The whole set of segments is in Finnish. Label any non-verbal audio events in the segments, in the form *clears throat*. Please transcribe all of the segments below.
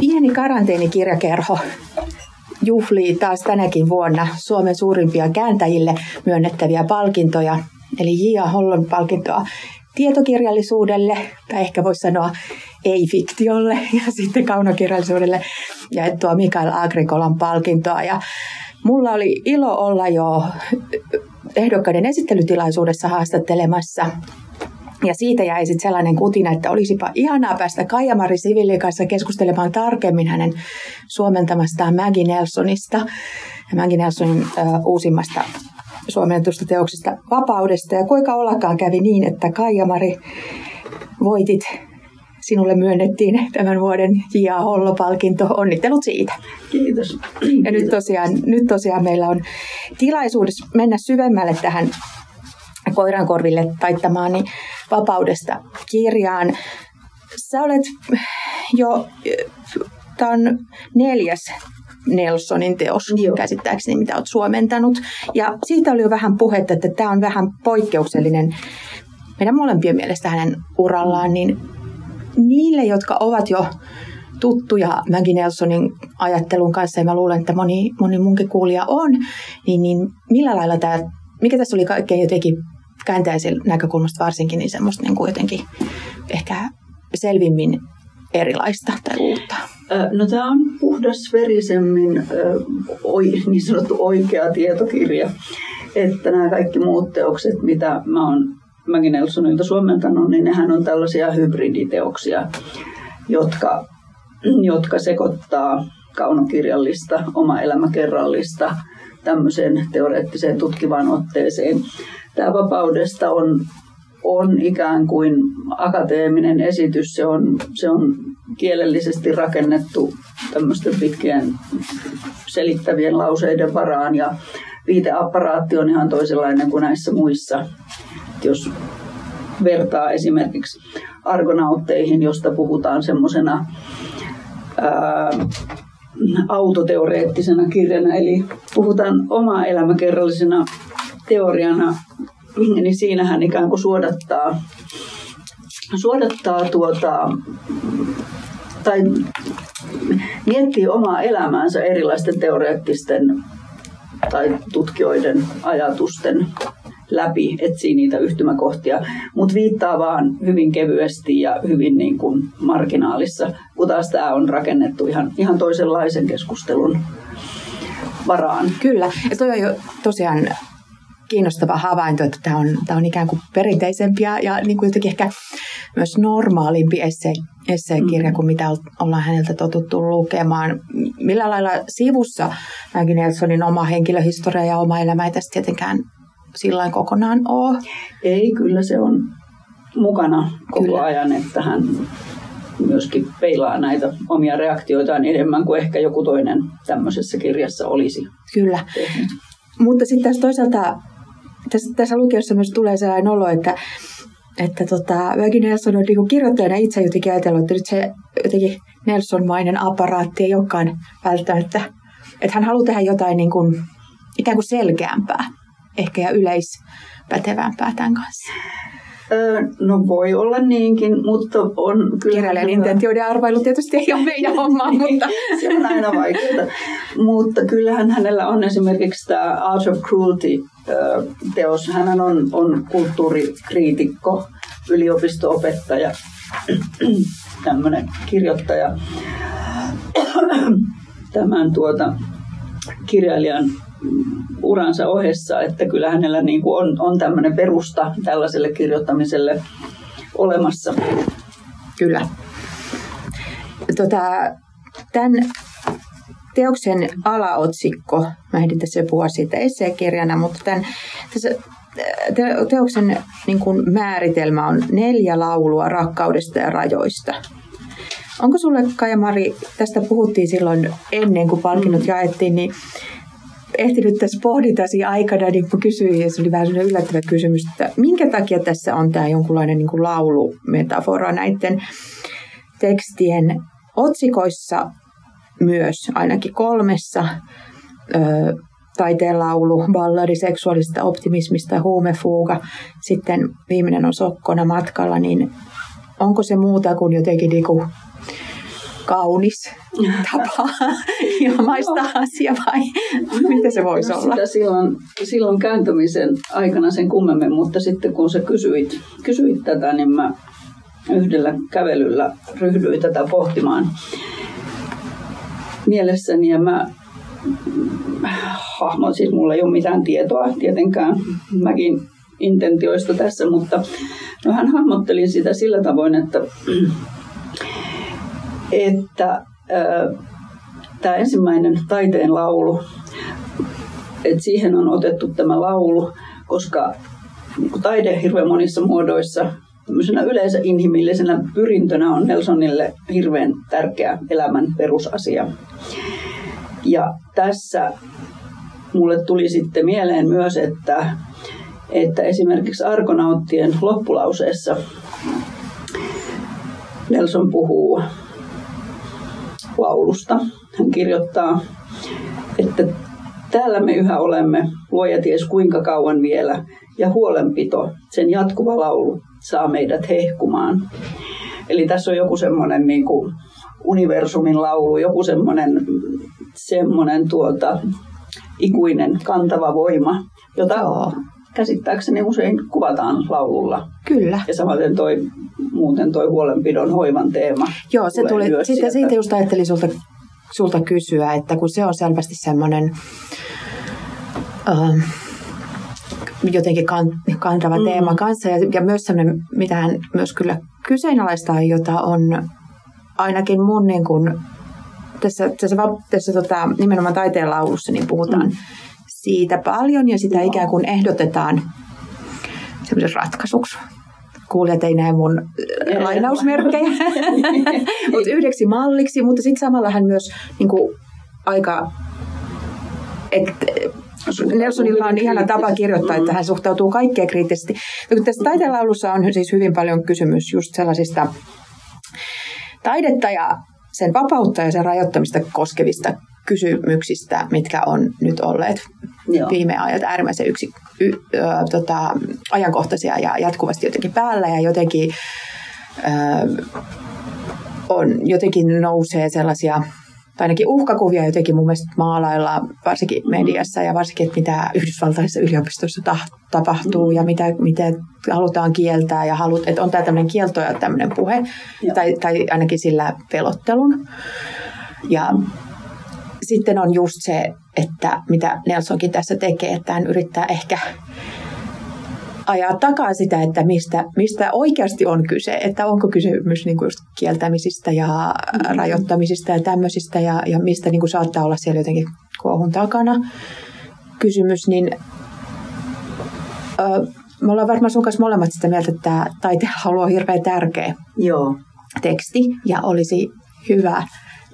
Pieni karanteenikirjakerho *laughs* juhlii taas tänäkin vuonna Suomen suurimpia kääntäjille myönnettäviä palkintoja, eli J.A. Hollon palkintoa tietokirjallisuudelle, tai ehkä voisi sanoa ei-fiktiolle, *laughs* ja sitten kaunokirjallisuudelle, ja tuo Mikael Agrikolan palkintoa. Ja mulla oli ilo olla jo ehdokkaiden esittelytilaisuudessa haastattelemassa ja siitä jäi sitten sellainen kutina, että olisipa ihanaa päästä Kaijamari Sivillin kanssa keskustelemaan tarkemmin hänen suomentamastaan Maggie Nelsonista ja Maggie Nelsonin ö, uusimmasta suomentusta teoksesta Vapaudesta. Ja kuinka ollakaan kävi niin, että Kaijamari voitit sinulle myönnettiin tämän vuoden J.A. Hollo-palkinto. Onnittelut siitä. Kiitos. Ja nyt tosiaan, nyt tosiaan meillä on tilaisuus mennä syvemmälle tähän koirankorville taittamaani vapaudesta kirjaan. Sä olet jo, tämä on neljäs Nelsonin teos Joo. käsittääkseni, mitä olet suomentanut. Ja siitä oli jo vähän puhetta, että tämä on vähän poikkeuksellinen meidän molempien mielestä hänen urallaan, niin niille, jotka ovat jo tuttuja Maggie Nelsonin ajattelun kanssa, ja mä luulen, että moni, moni munkin kuulija on, niin, niin millä lailla tämä, mikä tässä oli kaikkein jotenkin kääntäisen näkökulmasta varsinkin, niin semmoista niin kuin jotenkin ehkä selvimmin erilaista tai uutta? No tämä on puhdas verisemmin niin sanottu oikea tietokirja. Että nämä kaikki muut teokset, mitä mä oon Maggie Nelsonilta suomentanut, niin nehän on tällaisia hybriditeoksia, jotka, jotka sekoittaa kaunokirjallista, oma elämäkerrallista tämmöiseen teoreettiseen tutkivaan otteeseen tämä vapaudesta on, on ikään kuin akateeminen esitys. Se on, se on kielellisesti rakennettu tämmöisten pitkien selittävien lauseiden varaan ja viiteapparaatti on ihan toisenlainen kuin näissä muissa. Jos vertaa esimerkiksi argonautteihin, josta puhutaan semmoisena autoteoreettisena kirjana, eli puhutaan oma elämäkerrallisena teoriana, *clears throat* niin siinä hän ikään kuin suodattaa, suodattaa tuota, tai miettii omaa elämäänsä erilaisten teoreettisten tai tutkijoiden ajatusten läpi, etsii niitä yhtymäkohtia, mutta viittaa vaan hyvin kevyesti ja hyvin niin kuin marginaalissa, kun taas tämä on rakennettu ihan, ihan toisenlaisen keskustelun varaan. Kyllä, ja toi on jo tosiaan kiinnostava havainto, että tämä on, tämä on ikään kuin perinteisempi ja, ja niin kuin jotenkin ehkä myös normaalimpi esse, esseekirja mm. kuin mitä ollaan häneltä totuttu lukemaan. Millä lailla sivussa Maggie Nelsonin oma henkilöhistoria ja oma elämä ei tästä tietenkään sillä kokonaan ole? Ei, kyllä se on mukana koko kyllä. ajan, että hän myöskin peilaa näitä omia reaktioitaan enemmän kuin ehkä joku toinen tämmöisessä kirjassa olisi. Kyllä. Tehnyt. Mutta sitten tässä toisaalta tässä, tässä lukiossa myös tulee sellainen olo, että, että tota, Maggie Nelson on niin kirjoittajana itse jotenkin ajatellut, että nyt se jotenkin Nelson-mainen aparaatti ei olekaan välttämättä, että hän haluaa tehdä jotain niin kuin, ikään kuin selkeämpää ehkä ja yleispätevämpää tämän kanssa. No voi olla niinkin, mutta on kyllä... Kirjailijan intentioiden arvailu tietysti ei ole meidän *laughs* hommaa, mutta... Se on aina vaikeaa. mutta kyllähän hänellä on esimerkiksi tämä Art of Cruelty-teos. Hän on, on kulttuurikriitikko, yliopisto-opettaja, *clears throat* tämmöinen kirjoittaja. *clears throat* Tämän tuota, kirjailijan uransa ohessa, että kyllä hänellä niin kuin on, on tämmöinen perusta tällaiselle kirjoittamiselle olemassa. Kyllä. Tota, tämän teoksen alaotsikko, mä ehdin tässä puhua siitä esseekirjana, mutta tämän, tässä teoksen niin kuin määritelmä on neljä laulua rakkaudesta ja rajoista. Onko sulle, Kaja-Mari, tästä puhuttiin silloin ennen kuin palkinnot mm. jaettiin, niin ehtinyt tässä pohditasi aikana, niin kun kysyin, ja se oli vähän sellainen yllättävä kysymys, että minkä takia tässä on tämä jonkunlainen niin kuin laulumetafora näiden tekstien otsikoissa myös, ainakin kolmessa, taiteen laulu, balladi seksuaalista optimismista, huumefuuga, sitten viimeinen on sokkona matkalla, niin onko se muuta kuin jotenkin niin kuin kaunis tapa *laughs* ilmaista asia vai mitä se voisi olla? Sitä silloin, silloin kääntymisen aikana sen kummemmin, mutta sitten kun sä kysyit, kysyit tätä, niin mä yhdellä kävelyllä ryhdyin tätä pohtimaan mielessäni ja mä hahmot, siis mulla ei ole mitään tietoa tietenkään mäkin intentioista tässä, mutta no hän hahmottelin sitä sillä tavoin, että, että tämä ensimmäinen taiteen laulu, että siihen on otettu tämä laulu, koska niin taide hirveän monissa muodoissa tämmöisenä yleensä inhimillisenä pyrintönä on Nelsonille hirveän tärkeä elämän perusasia. Ja tässä mulle tuli sitten mieleen myös, että, että esimerkiksi Argonauttien loppulauseessa Nelson puhuu laulusta. Hän kirjoittaa, että täällä me yhä olemme, luoja ties kuinka kauan vielä, ja huolenpito, sen jatkuva laulu, saa meidät hehkumaan. Eli tässä on joku semmoinen niin universumin laulu, joku semmoinen, semmoinen tuota, ikuinen kantava voima, jota Joo. Käsittääkseni usein kuvataan laululla. Kyllä. Ja samaten toi, muuten toi huolenpidon hoivan teema. Joo, se tuli, sitten siitä just ajattelin sulta, sulta kysyä, että kun se on selvästi semmoinen... Uh, jotenkin kantava mm. teema kanssa ja, ja myös sellainen, mitä hän myös kyllä kyseenalaistaa, jota on ainakin mun niin kuin, tässä, tässä, tässä tota, nimenomaan taiteen laulussa niin puhutaan mm. Siitä paljon ja sitä ikään kuin ehdotetaan semmoisessa ratkaisuksi. Kuulijat ei näe mun *laughs* ei, lainausmerkkejä, mutta yhdeksi malliksi, mutta sitten samalla hän myös niin kuin, aika, että Nelsonilla on ihana tapa kirjoittaa, että hän suhtautuu kaikkeen kriittisesti. Ja tässä taiteenlaulussa on siis hyvin paljon kysymys just sellaisista taidetta ja sen vapautta ja sen rajoittamista koskevista kysymyksistä, mitkä on nyt olleet Joo. viime ajat äärimmäisen yksi, y, ö, tota, ajankohtaisia ja jatkuvasti jotenkin päällä ja jotenkin ö, on, jotenkin nousee sellaisia tai ainakin uhkakuvia jotenkin mun mielestä maalailla, varsinkin mediassa ja varsinkin, että mitä Yhdysvaltaisissa yliopistoissa ta- tapahtuu ja mitä, mitä halutaan kieltää ja halut, että on tämä tämmöinen kielto ja tämmöinen puhe tai, tai ainakin sillä pelottelun. Ja sitten on just se, että mitä Nelsonkin tässä tekee, että hän yrittää ehkä ajaa takaa sitä, että mistä, mistä oikeasti on kyse, että onko kysymys niin kuin just kieltämisistä ja mm-hmm. rajoittamisista ja tämmöisistä ja, ja mistä niin kuin saattaa olla siellä jotenkin kuohun takana kysymys, niin ö, me ollaan varmaan sun kanssa molemmat sitä mieltä, että tämä taiteella on hirveän tärkeä Joo. teksti ja olisi hyvä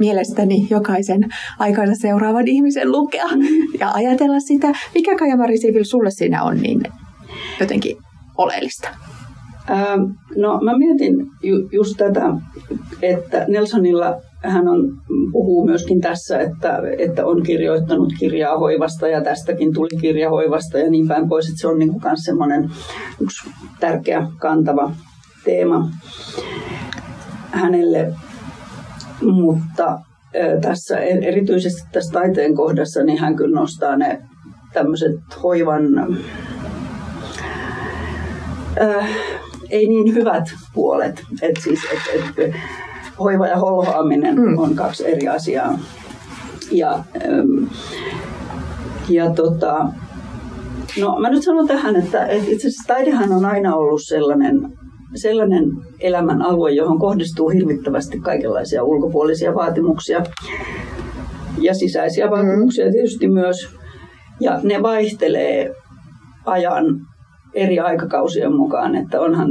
mielestäni jokaisen aikansa seuraavan ihmisen lukea mm. ja ajatella sitä. Mikä Kaija Mari sulle siinä on niin jotenkin oleellista? Ähm, no mä mietin ju, just tätä, että Nelsonilla hän on, puhuu myöskin tässä, että, että on kirjoittanut kirjaa hoivasta ja tästäkin tuli kirja hoivasta ja niin päin pois. Että se on niin kuin semmoinen yksi tärkeä kantava teema hänelle. Mutta tässä erityisesti tässä taiteen kohdassa, niin hän kyllä nostaa ne tämmöiset hoivan äh, ei niin hyvät puolet. Et siis, et, et, hoiva ja holhoaminen mm. on kaksi eri asiaa. Ja, ähm, ja tota, no mä nyt sanon tähän, että, että itse asiassa taidehan on aina ollut sellainen, sellainen elämän alue, johon kohdistuu hirvittävästi kaikenlaisia ulkopuolisia vaatimuksia ja sisäisiä vaatimuksia mm. tietysti myös. Ja ne vaihtelee ajan eri aikakausien mukaan, että onhan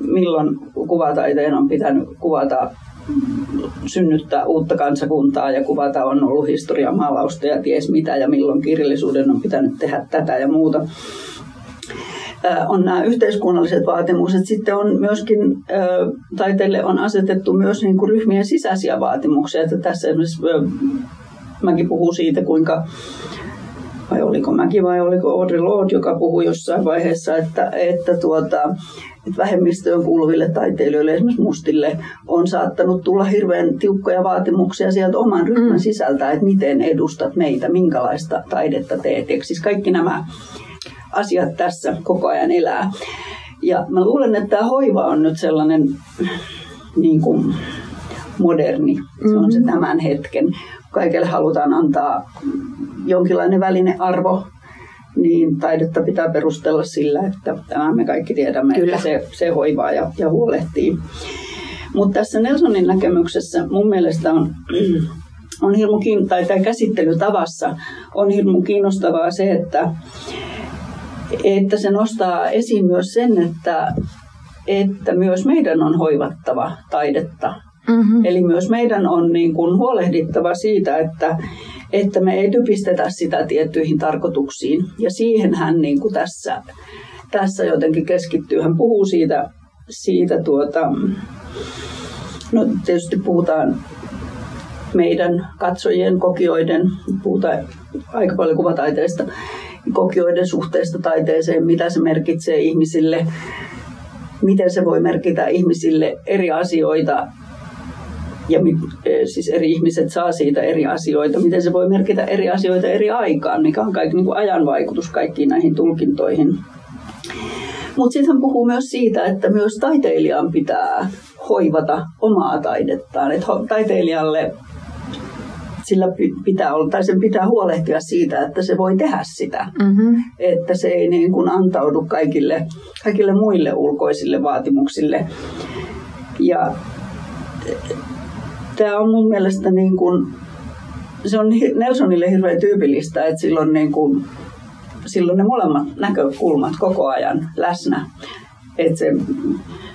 milloin kuvataiteen on pitänyt kuvata synnyttää uutta kansakuntaa ja kuvata on ollut historiamaalausta ja ties mitä ja milloin kirjallisuuden on pitänyt tehdä tätä ja muuta. On nämä yhteiskunnalliset vaatimukset. Sitten on myöskin, taiteelle on asetettu myös niin kuin ryhmien sisäisiä vaatimuksia. Että tässä esimerkiksi mäkin puhun siitä, kuinka vai oliko Mäki vai oliko Audre Lorde, joka puhui jossain vaiheessa, että, että, tuota, että vähemmistöön kuuluville taiteilijoille, esimerkiksi mustille, on saattanut tulla hirveän tiukkoja vaatimuksia sieltä oman ryhmän mm. sisältä, että miten edustat meitä, minkälaista taidetta teet. Ja siis kaikki nämä asiat tässä koko ajan elää. Ja mä luulen, että tämä hoiva on nyt sellainen niin kuin moderni. Se on se mm-hmm. tämän hetken. Kaikille halutaan antaa jonkinlainen välinearvo, niin taidetta pitää perustella sillä, että tämä me kaikki tiedämme, Kyllä. että se, se hoivaa ja, ja huolehtii. Mutta tässä Nelsonin näkemyksessä mun mielestä on, *clears throat* on hirmu, tai tämä käsittelytavassa on hirmu kiinnostavaa se, että, että se nostaa esiin myös sen, että, että myös meidän on hoivattava taidetta. Mm-hmm. Eli myös meidän on niin kuin huolehdittava siitä, että, että me ei typistetä sitä tiettyihin tarkoituksiin. Ja siihen hän niin kuin tässä, tässä jotenkin keskittyy. Hän puhuu siitä, siitä tuota, no tietysti puhutaan meidän katsojien, kokijoiden, puhutaan aika paljon kuvataiteesta, kokijoiden suhteesta taiteeseen, mitä se merkitsee ihmisille, miten se voi merkitä ihmisille eri asioita ja e, siis eri ihmiset saa siitä eri asioita, miten se voi merkitä eri asioita eri aikaan, mikä on kaikki niin kuin ajan vaikutus kaikkiin näihin tulkintoihin. Mutta sitten hän puhuu myös siitä, että myös taiteilijan pitää hoivata omaa taidettaan. Että taiteilijalle sillä pitää olla, tai sen pitää huolehtia siitä, että se voi tehdä sitä. Mm-hmm. Että se ei niin kuin antaudu kaikille, kaikille muille ulkoisille vaatimuksille. Ja tämä on mun mielestä niin kuin, se on Nelsonille hirveän tyypillistä, että silloin, niin kuin, silloin ne molemmat näkökulmat koko ajan läsnä. Että se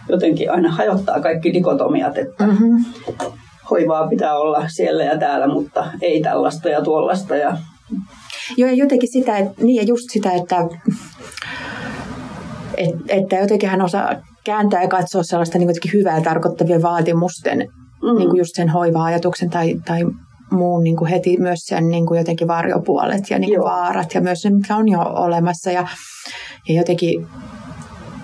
jotenkin aina hajottaa kaikki dikotomiat, että mm-hmm. Hoivaa pitää olla siellä ja täällä, mutta ei tällaista ja tuollaista. Ja... Joo, ja jotenkin sitä, että, niin ja just sitä, että, että, että jotenkin hän osaa kääntää ja katsoa sellaista niin hyvää tarkoittavien vaatimusten mm. niin kuin just sen hoiva-ajatuksen tai, tai muun niin kuin heti myös sen niin kuin jotenkin varjopuolet ja niin kuin vaarat ja myös se, mikä on jo olemassa. Ja, ja jotenkin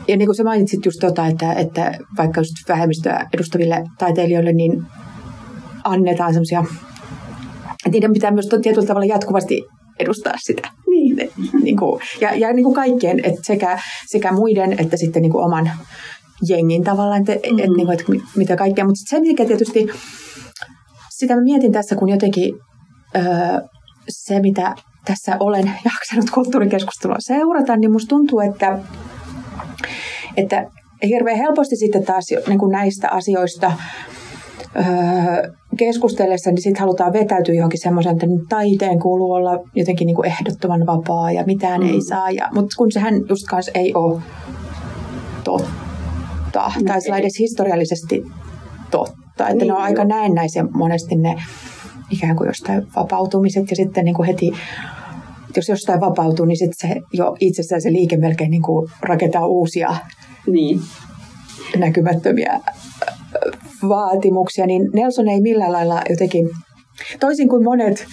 ja niin kuin sä mainitsit just tota, että, että vaikka just vähemmistöä edustaville taiteilijoille, niin annetaan semmoisia, että niiden pitää myös tietyllä tavalla jatkuvasti edustaa sitä. Niin. niin kuin, ja ja niin kuin kaikkien, että sekä, sekä muiden että sitten niin kuin oman jengin tavallaan, että, mm. et, niin kuin, että mitä kaikkea. Mutta se, mikä tietysti, sitä mä mietin tässä, kun jotenkin öö, se, mitä tässä olen *laughs* jaksanut kulttuurikeskustelua seurata, niin musta tuntuu, että, että hirveän helposti sitten taas niin kuin näistä asioista öö, keskustellessa, niin sitten halutaan vetäytyä johonkin semmoisen, että taiteen kuuluu olla jotenkin niin kuin ehdottoman vapaa ja mitään mm. ei saa. Ja, mutta kun sehän just kanssa ei ole totta totta, tai sillä edes historiallisesti totta. Että niin, ne on aika näennäisiä monesti ne ikään kuin jostain vapautumiset ja sitten niin kuin heti jos jostain vapautuu, niin sitten se jo itsessään se liike melkein niin kuin rakentaa uusia niin. näkymättömiä vaatimuksia, niin Nelson ei millään lailla jotenkin, toisin kuin monet,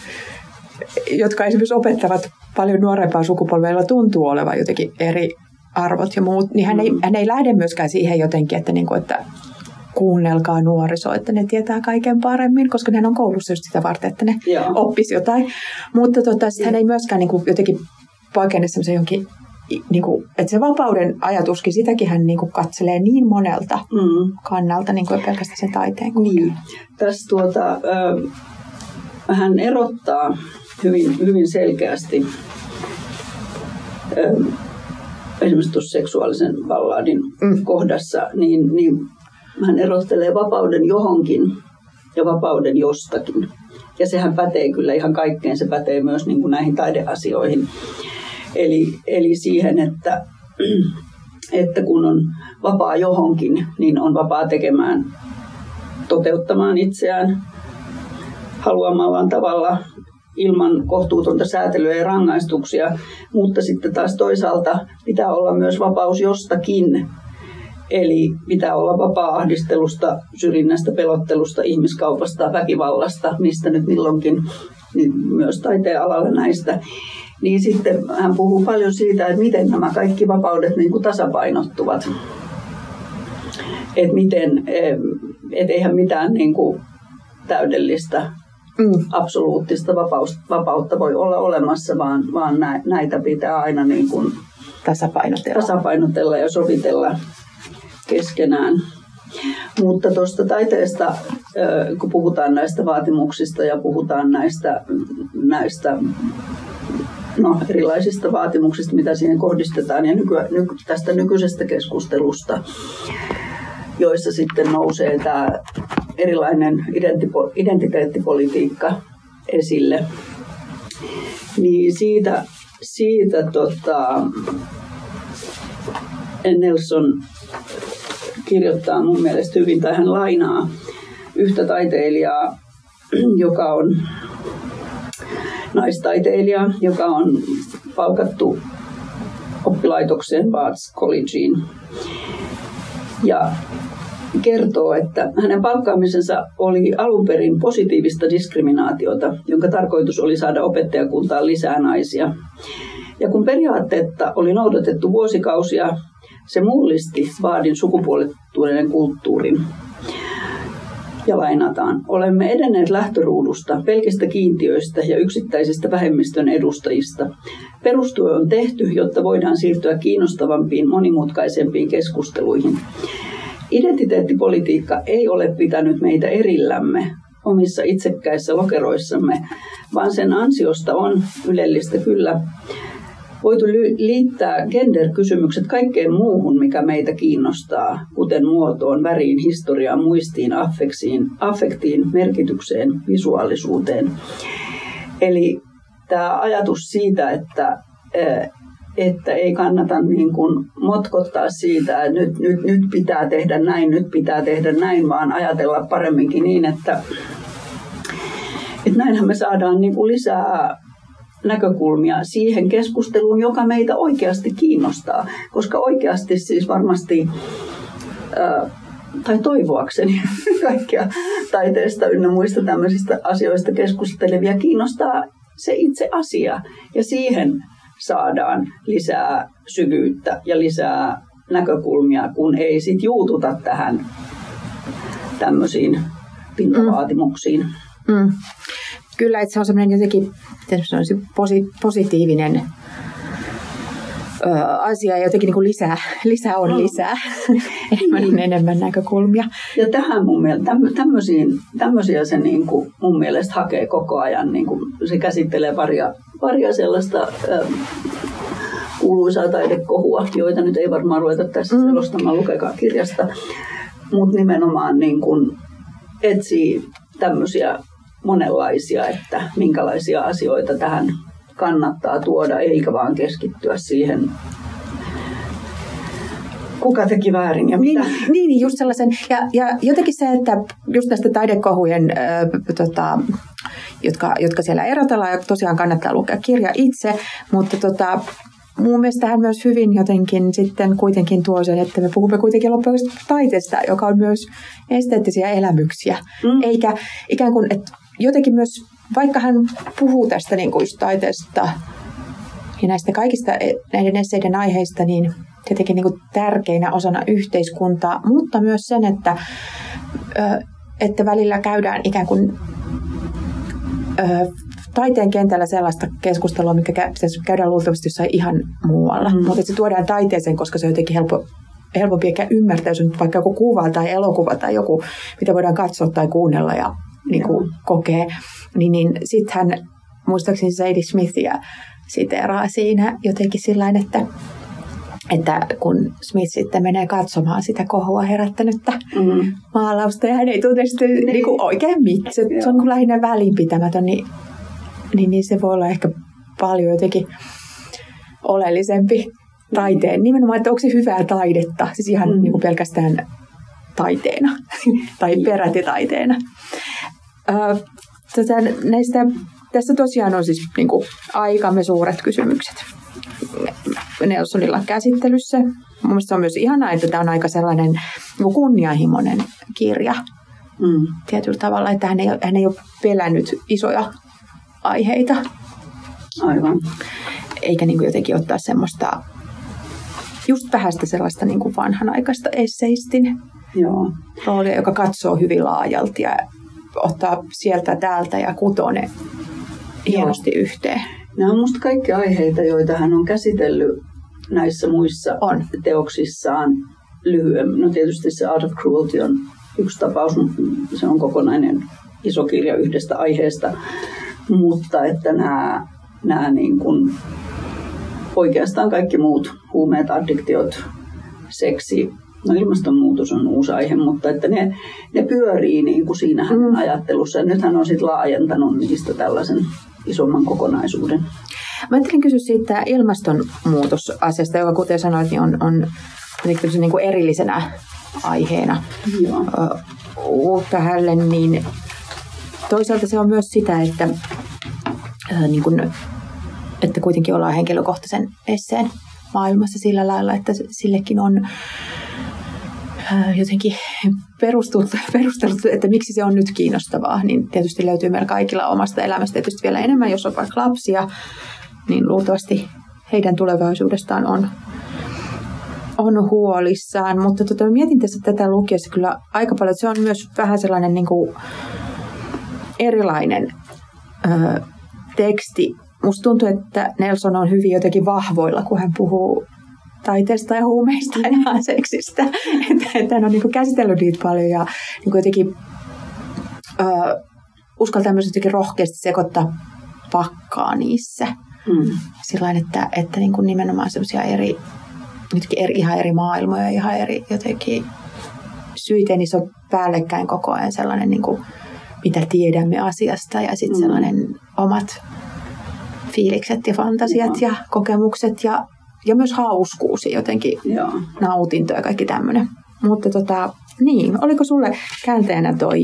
jotka esimerkiksi opettavat paljon nuorempaa sukupolvella, tuntuu olevan jotenkin eri arvot ja muut, niin hän ei, mm. hän ei lähde myöskään siihen jotenkin, että, niin kuin, että kuunnelkaa nuoriso, että ne tietää kaiken paremmin, koska ne on koulussa just sitä varten, että ne Joo. oppisi jotain. Mutta tota, hän ei myöskään niin kuin, jotenkin pakene semmoisen jonkin niin kuin, että se vapauden ajatuskin, sitäkin hän niin kuin katselee niin monelta mm. kannalta, niin kuin pelkästään sen taiteen niin. Tässä tuota, äh, hän erottaa hyvin, hyvin selkeästi äh, esimerkiksi tuossa seksuaalisen balladin mm. kohdassa, niin, niin hän erottelee vapauden johonkin ja vapauden jostakin. Ja sehän pätee kyllä ihan kaikkeen, se pätee myös niin kuin näihin taideasioihin. Eli, eli siihen, että, että kun on vapaa johonkin, niin on vapaa tekemään, toteuttamaan itseään haluamallaan tavalla ilman kohtuutonta säätelyä ja rangaistuksia, mutta sitten taas toisaalta pitää olla myös vapaus jostakin. Eli pitää olla vapaa ahdistelusta, syrjinnästä, pelottelusta, ihmiskaupasta, väkivallasta, mistä nyt milloinkin, niin myös taiteen alalla näistä. Niin sitten hän puhuu paljon siitä, että miten nämä kaikki vapaudet niin kuin tasapainottuvat. Että miten, et eihän mitään niin kuin täydellistä mm. absoluuttista vapautta voi olla olemassa, vaan, vaan näitä pitää aina niin kuin tasapainotella. tasapainotella ja sovitella keskenään. Mutta tuosta taiteesta, kun puhutaan näistä vaatimuksista ja puhutaan näistä, näistä no, erilaisista vaatimuksista, mitä siihen kohdistetaan, ja nyky, nyky, tästä nykyisestä keskustelusta, joissa sitten nousee tämä erilainen identiteettipolitiikka esille, niin siitä, siitä tota, Nelson kirjoittaa mun mielestä hyvin, tai hän lainaa yhtä taiteilijaa, joka on naistaiteilija, joka on palkattu oppilaitokseen Barts Collegeen. Ja kertoo, että hänen palkkaamisensa oli alun perin positiivista diskriminaatiota, jonka tarkoitus oli saada opettajakuntaan lisää naisia. Ja kun periaatteetta oli noudatettu vuosikausia, se mullisti Vaadin sukupuolittuneiden kulttuurin. Ja lainataan. Olemme edenneet lähtöruudusta, pelkistä kiintiöistä ja yksittäisistä vähemmistön edustajista. Perustyö on tehty, jotta voidaan siirtyä kiinnostavampiin, monimutkaisempiin keskusteluihin. Identiteettipolitiikka ei ole pitänyt meitä erillämme omissa itsekkäissä lokeroissamme, vaan sen ansiosta on ylellistä kyllä voitu liittää gender-kysymykset kaikkeen muuhun, mikä meitä kiinnostaa, kuten muotoon, väriin, historiaan, muistiin, affektiin, affektiin merkitykseen, visuaalisuuteen. Eli tämä ajatus siitä, että että ei kannata niin kuin motkottaa siitä, että nyt, nyt, nyt pitää tehdä näin, nyt pitää tehdä näin, vaan ajatella paremminkin niin, että, että näinhän me saadaan niin kuin lisää näkökulmia siihen keskusteluun, joka meitä oikeasti kiinnostaa. Koska oikeasti siis varmasti, tai toivoakseni *laughs* kaikkia taiteesta ynnä muista tämmöisistä asioista keskustelevia kiinnostaa se itse asia. Ja siihen saadaan lisää syvyyttä ja lisää näkökulmia, kun ei sit juututa tähän tämmöisiin pintavaatimuksiin. Mm. Mm. Kyllä, että se on semmoinen jotenkin sanoisin, posi, positiivinen ö, asia ja jotenkin niin kuin lisää, *laughs* lisää on lisää, *laughs* enemmän on enemmän näkökulmia. Ja tähän mun mielestä, tämmöisiin, tämmöisiä se niin kuin mun mielestä hakee koko ajan, niin kuin se käsittelee paria, paria sellaista ö, kuuluisaa taidekohua, joita nyt ei varmaan ruveta tässä mm. selostamaan, lukekaa kirjasta, mutta nimenomaan niin kuin etsii tämmöisiä monenlaisia, että minkälaisia asioita tähän kannattaa tuoda, eikä vaan keskittyä siihen kuka teki väärin ja mitä. Niin, niin, niin just sellaisen. Ja, ja jotenkin se, että just näistä taidekohujen, äh, tota, jotka, jotka siellä erotellaan, ja tosiaan kannattaa lukea kirja itse, mutta tota, mun mielestä hän myös hyvin jotenkin sitten kuitenkin tuo sen, että me puhumme kuitenkin loppujen taiteesta, joka on myös esteettisiä elämyksiä. Mm. Eikä ikään kuin, että jotenkin myös, vaikka hän puhuu tästä niin kuin taiteesta ja näistä kaikista e, näiden esseiden aiheista, niin tietenkin niin kuin tärkeinä osana yhteiskuntaa, mutta myös sen, että, että välillä käydään ikään kuin taiteen kentällä sellaista keskustelua, mikä käydään luultavasti jossain ihan muualla. Mm. Mutta se tuodaan taiteeseen, koska se on jotenkin helppo, helpompi ehkä ymmärtää, jos on vaikka joku kuva tai elokuva tai joku, mitä voidaan katsoa tai kuunnella ja niin kuin kokee, niin, niin sitten hän muistaakseni Sadie Smithia siteeraa siinä jotenkin sillä että että kun Smith sitten menee katsomaan sitä kohua herättänyttä mm. maalausta ja hän ei tunne sitä niin. niin kuin oikein mitään, se, se on lähinnä välinpitämätön, niin, niin, niin se voi olla ehkä paljon jotenkin oleellisempi taiteen. Nimenomaan, että onko se hyvää taidetta, siis ihan mm. niin kuin pelkästään taiteena *laughs* tai peräti taiteena. Tätä, näistä, tässä tosiaan on siis niin kuin, aikamme suuret kysymykset. Nelsonilla käsittelyssä, mielestä se on myös ihanaa, että tämä on aika sellainen niin kunnianhimoinen kirja mm. tietyllä tavalla, että hän ei, hän ei ole pelännyt isoja aiheita. Aivan. Eikä niin kuin jotenkin ottaa semmoista just vähän sitä sellaista niin kuin vanhanaikaista esseistin Joo. roolia, joka katsoo hyvin laajalti ja ottaa sieltä täältä ja kutoo ne hienosti Joo. yhteen. Nämä on minusta kaikki aiheita, joita hän on käsitellyt näissä muissa on. teoksissaan lyhyemmin. No tietysti se Art of Cruelty on yksi tapaus, se on kokonainen iso kirja yhdestä aiheesta, mutta että nämä, nämä niin kuin oikeastaan kaikki muut huumeet, addiktiot, seksi, no ilmastonmuutos on uusi aihe, mutta että ne, ne pyörii niin kuin siinä mm. ajattelussa. Ja nyt hän on sitten laajentanut niistä tällaisen isomman kokonaisuuden. Mä ajattelin kysyä siitä ilmastonmuutosasiasta, joka kuten sanoit, niin on, on niin kuin erillisenä aiheena Joo. uutta hälle, niin toisaalta se on myös sitä, että, niin kuin, että kuitenkin ollaan henkilökohtaisen esseen maailmassa sillä lailla, että sillekin on jotenkin perusteltu, perusteltu, että miksi se on nyt kiinnostavaa, niin tietysti löytyy meillä kaikilla omasta elämästä tietysti vielä enemmän, jos on vaikka lapsia, niin luultavasti heidän tulevaisuudestaan on, on huolissaan. Mutta tota, mietin tässä tätä lukiessa kyllä aika paljon, että se on myös vähän sellainen niin kuin erilainen ö, teksti. Musta tuntuu, että Nelson on hyvin jotenkin vahvoilla, kun hän puhuu taiteesta ja huumeista ja *laughs* seksistä. että, että hän on niin kuin käsitellyt niitä paljon ja niin kuin jotenkin ö, uskaltaa myös jotenkin rohkeasti sekoittaa pakkaa niissä. Mm. Sillain, että, että niin kuin nimenomaan semmoisia eri, nytkin eri, ihan eri maailmoja, ihan eri jotenkin syitä, niin se on päällekkäin koko ajan sellainen, niin kuin, mitä tiedämme asiasta ja sitten mm. sellainen omat fiilikset ja fantasiat Joo. ja kokemukset ja, ja myös hauskuus jotenkin Joo. nautinto ja kaikki tämmöinen. Mutta tota, niin, oliko sulle käänteena toi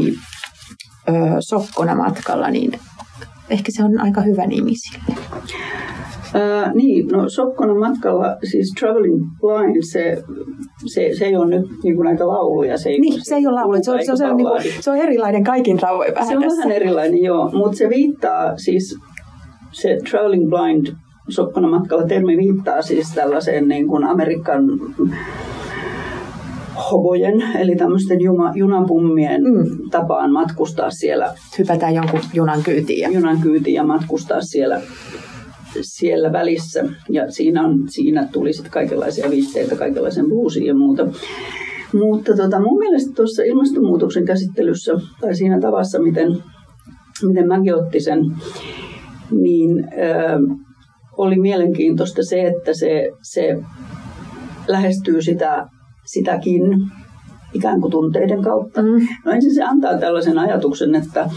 ö, Sokkona matkalla, niin ehkä se on aika hyvä nimi sille. Ää, niin, no Sokkona matkalla, siis Traveling Blind, se, se, se ei ole nyt niin kuin näitä lauluja. Se ei, niin, se ei ole lauluja, se on, se on, se on, niin kuin, se on erilainen kaikin tavoin vähän Se on tässä. vähän erilainen, joo, mutta se viittaa siis, se Traveling Blind Sokkona matkalla termi viittaa siis tällaiseen niin kuin Amerikan hobojen, eli tämmöisten juna, junapummien mm. tapaan matkustaa siellä. Hypätään jonkun junan kyytiin. Ja... Junan kyytiin ja matkustaa siellä, siellä välissä. Ja siinä, on, siinä tuli sitten kaikenlaisia viitteitä, kaikenlaisen bluesiin ja muuta. Mutta tota, mun mielestä tuossa ilmastonmuutoksen käsittelyssä tai siinä tavassa, miten, miten mäkin otti sen, niin äh, oli mielenkiintoista se, että se, se lähestyy sitä sitäkin ikään kuin tunteiden kautta. Mm. No ensin se antaa tällaisen ajatuksen, että,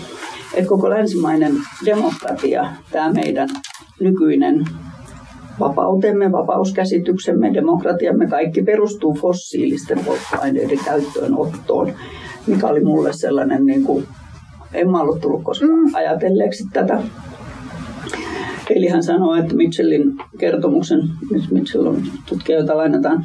että koko länsimainen demokratia, tämä meidän nykyinen vapautemme, vapauskäsityksemme, demokratiamme, kaikki perustuu fossiilisten polttoaineiden käyttöönottoon, mikä oli mulle sellainen, niin kuin, en mä ollut tullut koskaan mm. ajatelleeksi tätä. Eli hän sanoo, että Mitchellin kertomuksen, nyt Mitchell on tutkija, jota lainataan,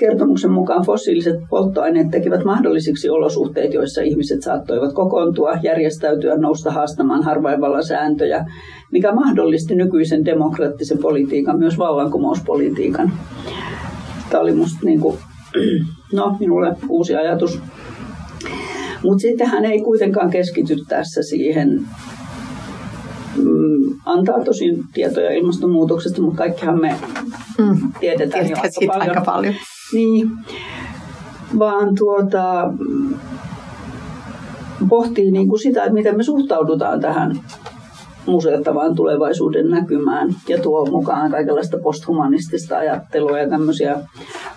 Kertomuksen mukaan fossiiliset polttoaineet tekivät mahdollisiksi olosuhteet, joissa ihmiset saattoivat kokoontua, järjestäytyä, nousta haastamaan harvainvallan sääntöjä, mikä mahdollisti nykyisen demokraattisen politiikan, myös vallankumouspolitiikan. Tämä oli musta niin kuin, *clears throat* no, minulle uusi ajatus. Mutta sitten hän ei kuitenkaan keskity tässä siihen antaa tosin tietoja ilmastonmuutoksesta, mutta kaikkihan me mm. tiedetään jo aika paljon. aika paljon. Niin, vaan tuota, pohtii niin kuin sitä, että miten me suhtaudutaan tähän museottavaan tulevaisuuden näkymään ja tuo mukaan kaikenlaista posthumanistista ajattelua ja tämmöisiä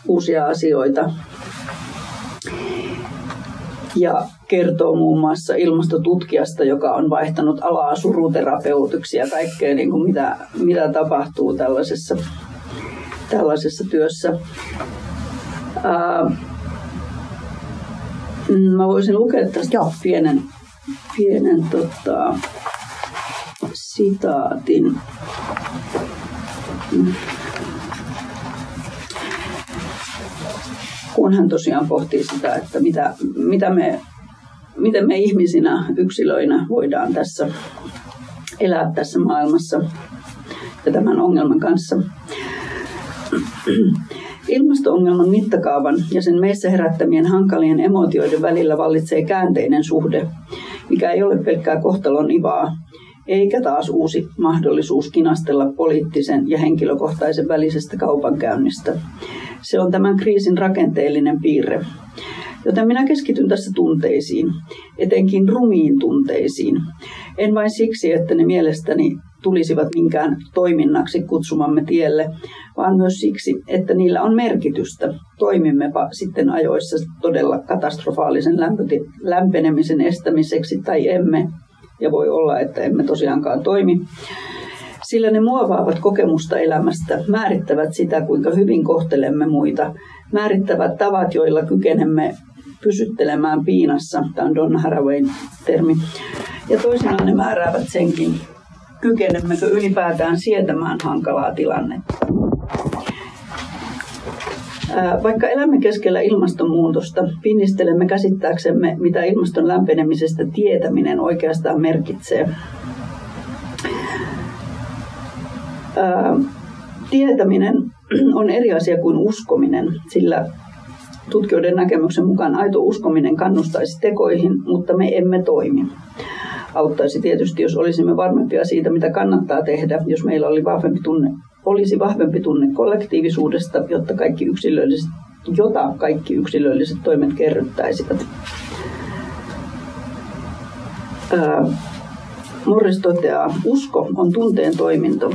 uusia asioita. Ja kertoo muun muassa ilmastotutkijasta, joka on vaihtanut alaa suruterapeutiksi ja kaikkea, niin kuin mitä, mitä tapahtuu tällaisessa, tällaisessa työssä. Ää, mä voisin lukea tästä Joo. pienen, pienen tota, sitaatin. kun hän tosiaan pohtii sitä, että mitä, mitä me, miten me ihmisinä, yksilöinä voidaan tässä elää tässä maailmassa ja tämän ongelman kanssa. Ilmasto-ongelman mittakaavan ja sen meissä herättämien hankalien emotioiden välillä vallitsee käänteinen suhde, mikä ei ole pelkkää kohtalon ivaa, eikä taas uusi mahdollisuus kinastella poliittisen ja henkilökohtaisen välisestä kaupankäynnistä. Se on tämän kriisin rakenteellinen piirre. Joten minä keskityn tässä tunteisiin, etenkin rumiin tunteisiin. En vain siksi, että ne mielestäni tulisivat minkään toiminnaksi kutsumamme tielle, vaan myös siksi, että niillä on merkitystä. Toimimmepa sitten ajoissa todella katastrofaalisen lämpenemisen estämiseksi tai emme, ja voi olla, että emme tosiaankaan toimi, sillä ne muovaavat kokemusta elämästä, määrittävät sitä, kuinka hyvin kohtelemme muita, määrittävät tavat, joilla kykenemme pysyttelemään piinassa, tämä on Donna Harawayn termi, ja toisinaan ne määräävät senkin, kykenemmekö ylipäätään sietämään hankalaa tilannetta. Vaikka elämme keskellä ilmastonmuutosta, pinnistelemme käsittääksemme, mitä ilmaston lämpenemisestä tietäminen oikeastaan merkitsee. Tietäminen on eri asia kuin uskominen, sillä tutkijoiden näkemyksen mukaan aito uskominen kannustaisi tekoihin, mutta me emme toimi. Auttaisi tietysti, jos olisimme varmempia siitä, mitä kannattaa tehdä, jos meillä oli vahvempi tunne olisi vahvempi tunne kollektiivisuudesta, jotta kaikki yksilölliset, jota kaikki yksilölliset toimet kerryttäisivät. Morris toteaa, usko on tunteen toiminto.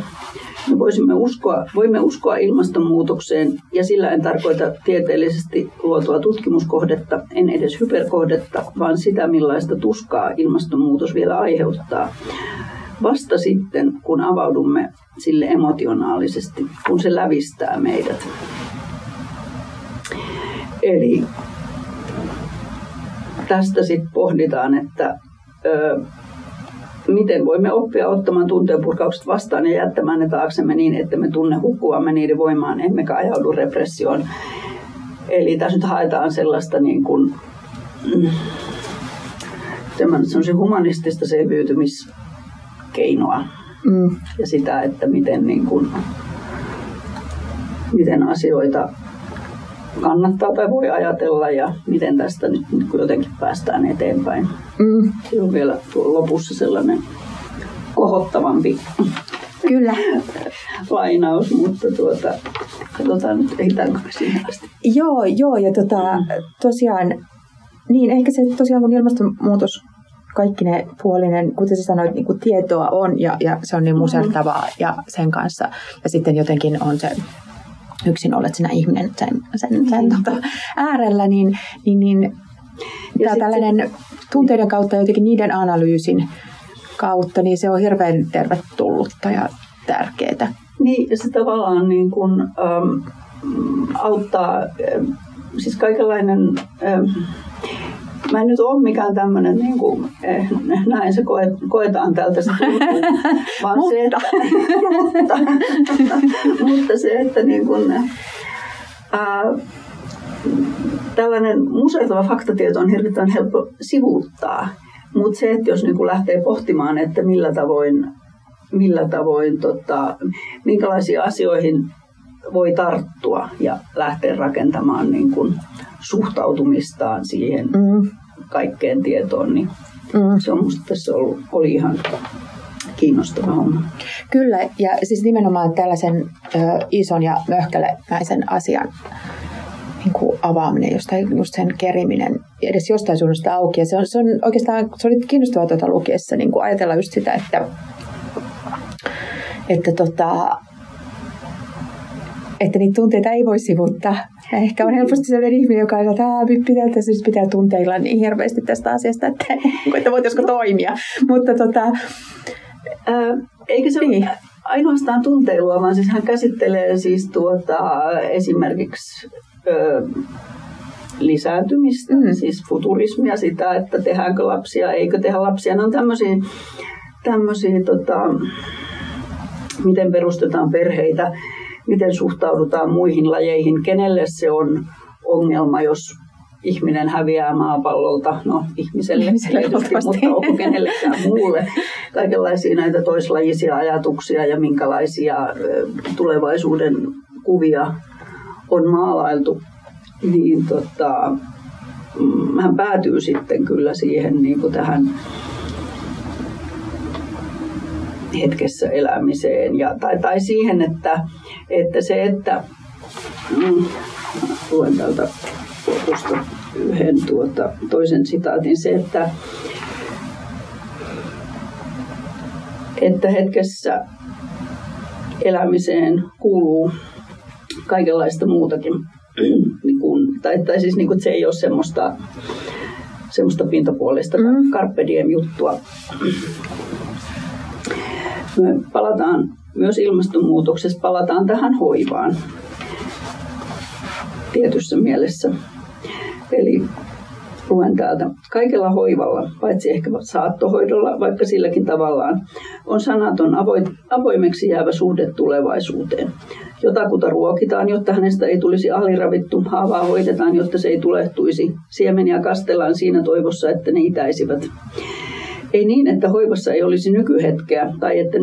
Me voisimme uskoa, voimme uskoa ilmastonmuutokseen, ja sillä en tarkoita tieteellisesti luotua tutkimuskohdetta, en edes hyperkohdetta, vaan sitä, millaista tuskaa ilmastonmuutos vielä aiheuttaa. Vasta sitten, kun avaudumme sille emotionaalisesti, kun se lävistää meidät. Eli tästä sitten pohditaan, että ö, miten voimme oppia ottamaan tunteenpurkaukset vastaan ja jättämään ne taaksemme niin, että me tunne hukkuamme niiden voimaan, emmekä ajaudu repressioon. Eli tässä nyt haetaan sellaista niin kuin, mm, humanistista selviytymiskeinoa mm. ja sitä, että miten, niin kuin, miten asioita kannattaa tai voi ajatella ja miten tästä nyt, jotenkin päästään eteenpäin. Mm. Se on vielä lopussa sellainen kohottavampi Kyllä. *laughs* lainaus, mutta tuota, katsotaan nyt, ehditäänkö siihen asti. Joo, joo ja tota, tosiaan, niin ehkä se tosiaan kun ilmastonmuutos kaikki ne puolinen, kuten sä sanoit, niin kuin tietoa on ja, ja se on niin mm-hmm. musertavaa ja sen kanssa. Ja sitten jotenkin on se yksin olet sinä ihminen sen, sen, sen mm. tota, äärellä, niin, niin, niin tämä tällainen tunteiden kautta jotenkin niiden analyysin kautta, niin se on hirveän tervetullutta ja tärkeää. Niin, ja se tavallaan niin kuin, ähm, auttaa, äh, siis kaikenlainen... Ähm, mä en nyt ole mikään tämmöinen, niin kuin, eh, näin se koet, koetaan tältä se *laughs* vaan se, että, mutta, *laughs* mutta se, että niin kuin, ää, tällainen musertava faktatieto on hirvittävän helppo sivuuttaa. Mutta se, että jos niin kuin lähtee pohtimaan, että millä tavoin, millä tavoin tota, minkälaisiin asioihin voi tarttua ja lähteä rakentamaan niin kuin suhtautumistaan siihen mm. kaikkeen tietoon, niin mm. se on musta tässä ollut, oli ihan kiinnostava homma. Kyllä, ja siis nimenomaan tällaisen ö, ison ja möhkälemäisen asian niin kuin avaaminen, jostain just sen keriminen edes jostain suunnasta auki. Ja se on, se on oikeastaan, se oli kiinnostavaa tuota lukiessa niin kuin ajatella just sitä, että, että tota, että niitä tunteita ei voi sivuttaa. Ja ehkä on helposti sellainen ihminen, joka on, että pitää, tässä pitää tunteilla niin hirveästi tästä asiasta, että, *laughs* että voitaisiko toimia. Mutta tota, ää, eikö se niin. ole ainoastaan tunteilua, vaan siis hän käsittelee siis tuota, esimerkiksi ö, lisääntymistä, mm. siis futurismia, sitä, että tehdäänkö lapsia, eikö tehdä lapsia. Ne on tämmöisiä, tämmöisiä tota, miten perustetaan perheitä miten suhtaudutaan muihin lajeihin, kenelle se on ongelma, jos ihminen häviää maapallolta, no ihmiselle, ihmiselle tietysti, mutta onko kenellekään muulle, kaikenlaisia näitä toislajisia ajatuksia ja minkälaisia tulevaisuuden kuvia on maalailtu, niin tota, mm, hän päätyy sitten kyllä siihen niin kuin tähän hetkessä elämiseen ja, tai, tai siihen, että, että se, että mm, luen täältä lopusta yhden tuota, toisen sitaatin, se, että, että hetkessä elämiseen kuuluu kaikenlaista muutakin. *clears throat* niin kuin, tai, tai siis niin kuin, se ei ole semmoista, semmoista pintapuolista mm. carpe diem juttua. Me palataan myös ilmastonmuutoksessa, palataan tähän hoivaan tietyssä mielessä. Eli luen täältä. Kaikella hoivalla, paitsi ehkä saattohoidolla, vaikka silläkin tavallaan, on sanaton avoimeksi jäävä suhde tulevaisuuteen. Jotakuta ruokitaan, jotta hänestä ei tulisi aliravittu, haavaa hoidetaan, jotta se ei tulehtuisi, siemeniä kastellaan siinä toivossa, että ne itäisivät. Ei niin, että hoivassa ei olisi nykyhetkeä tai että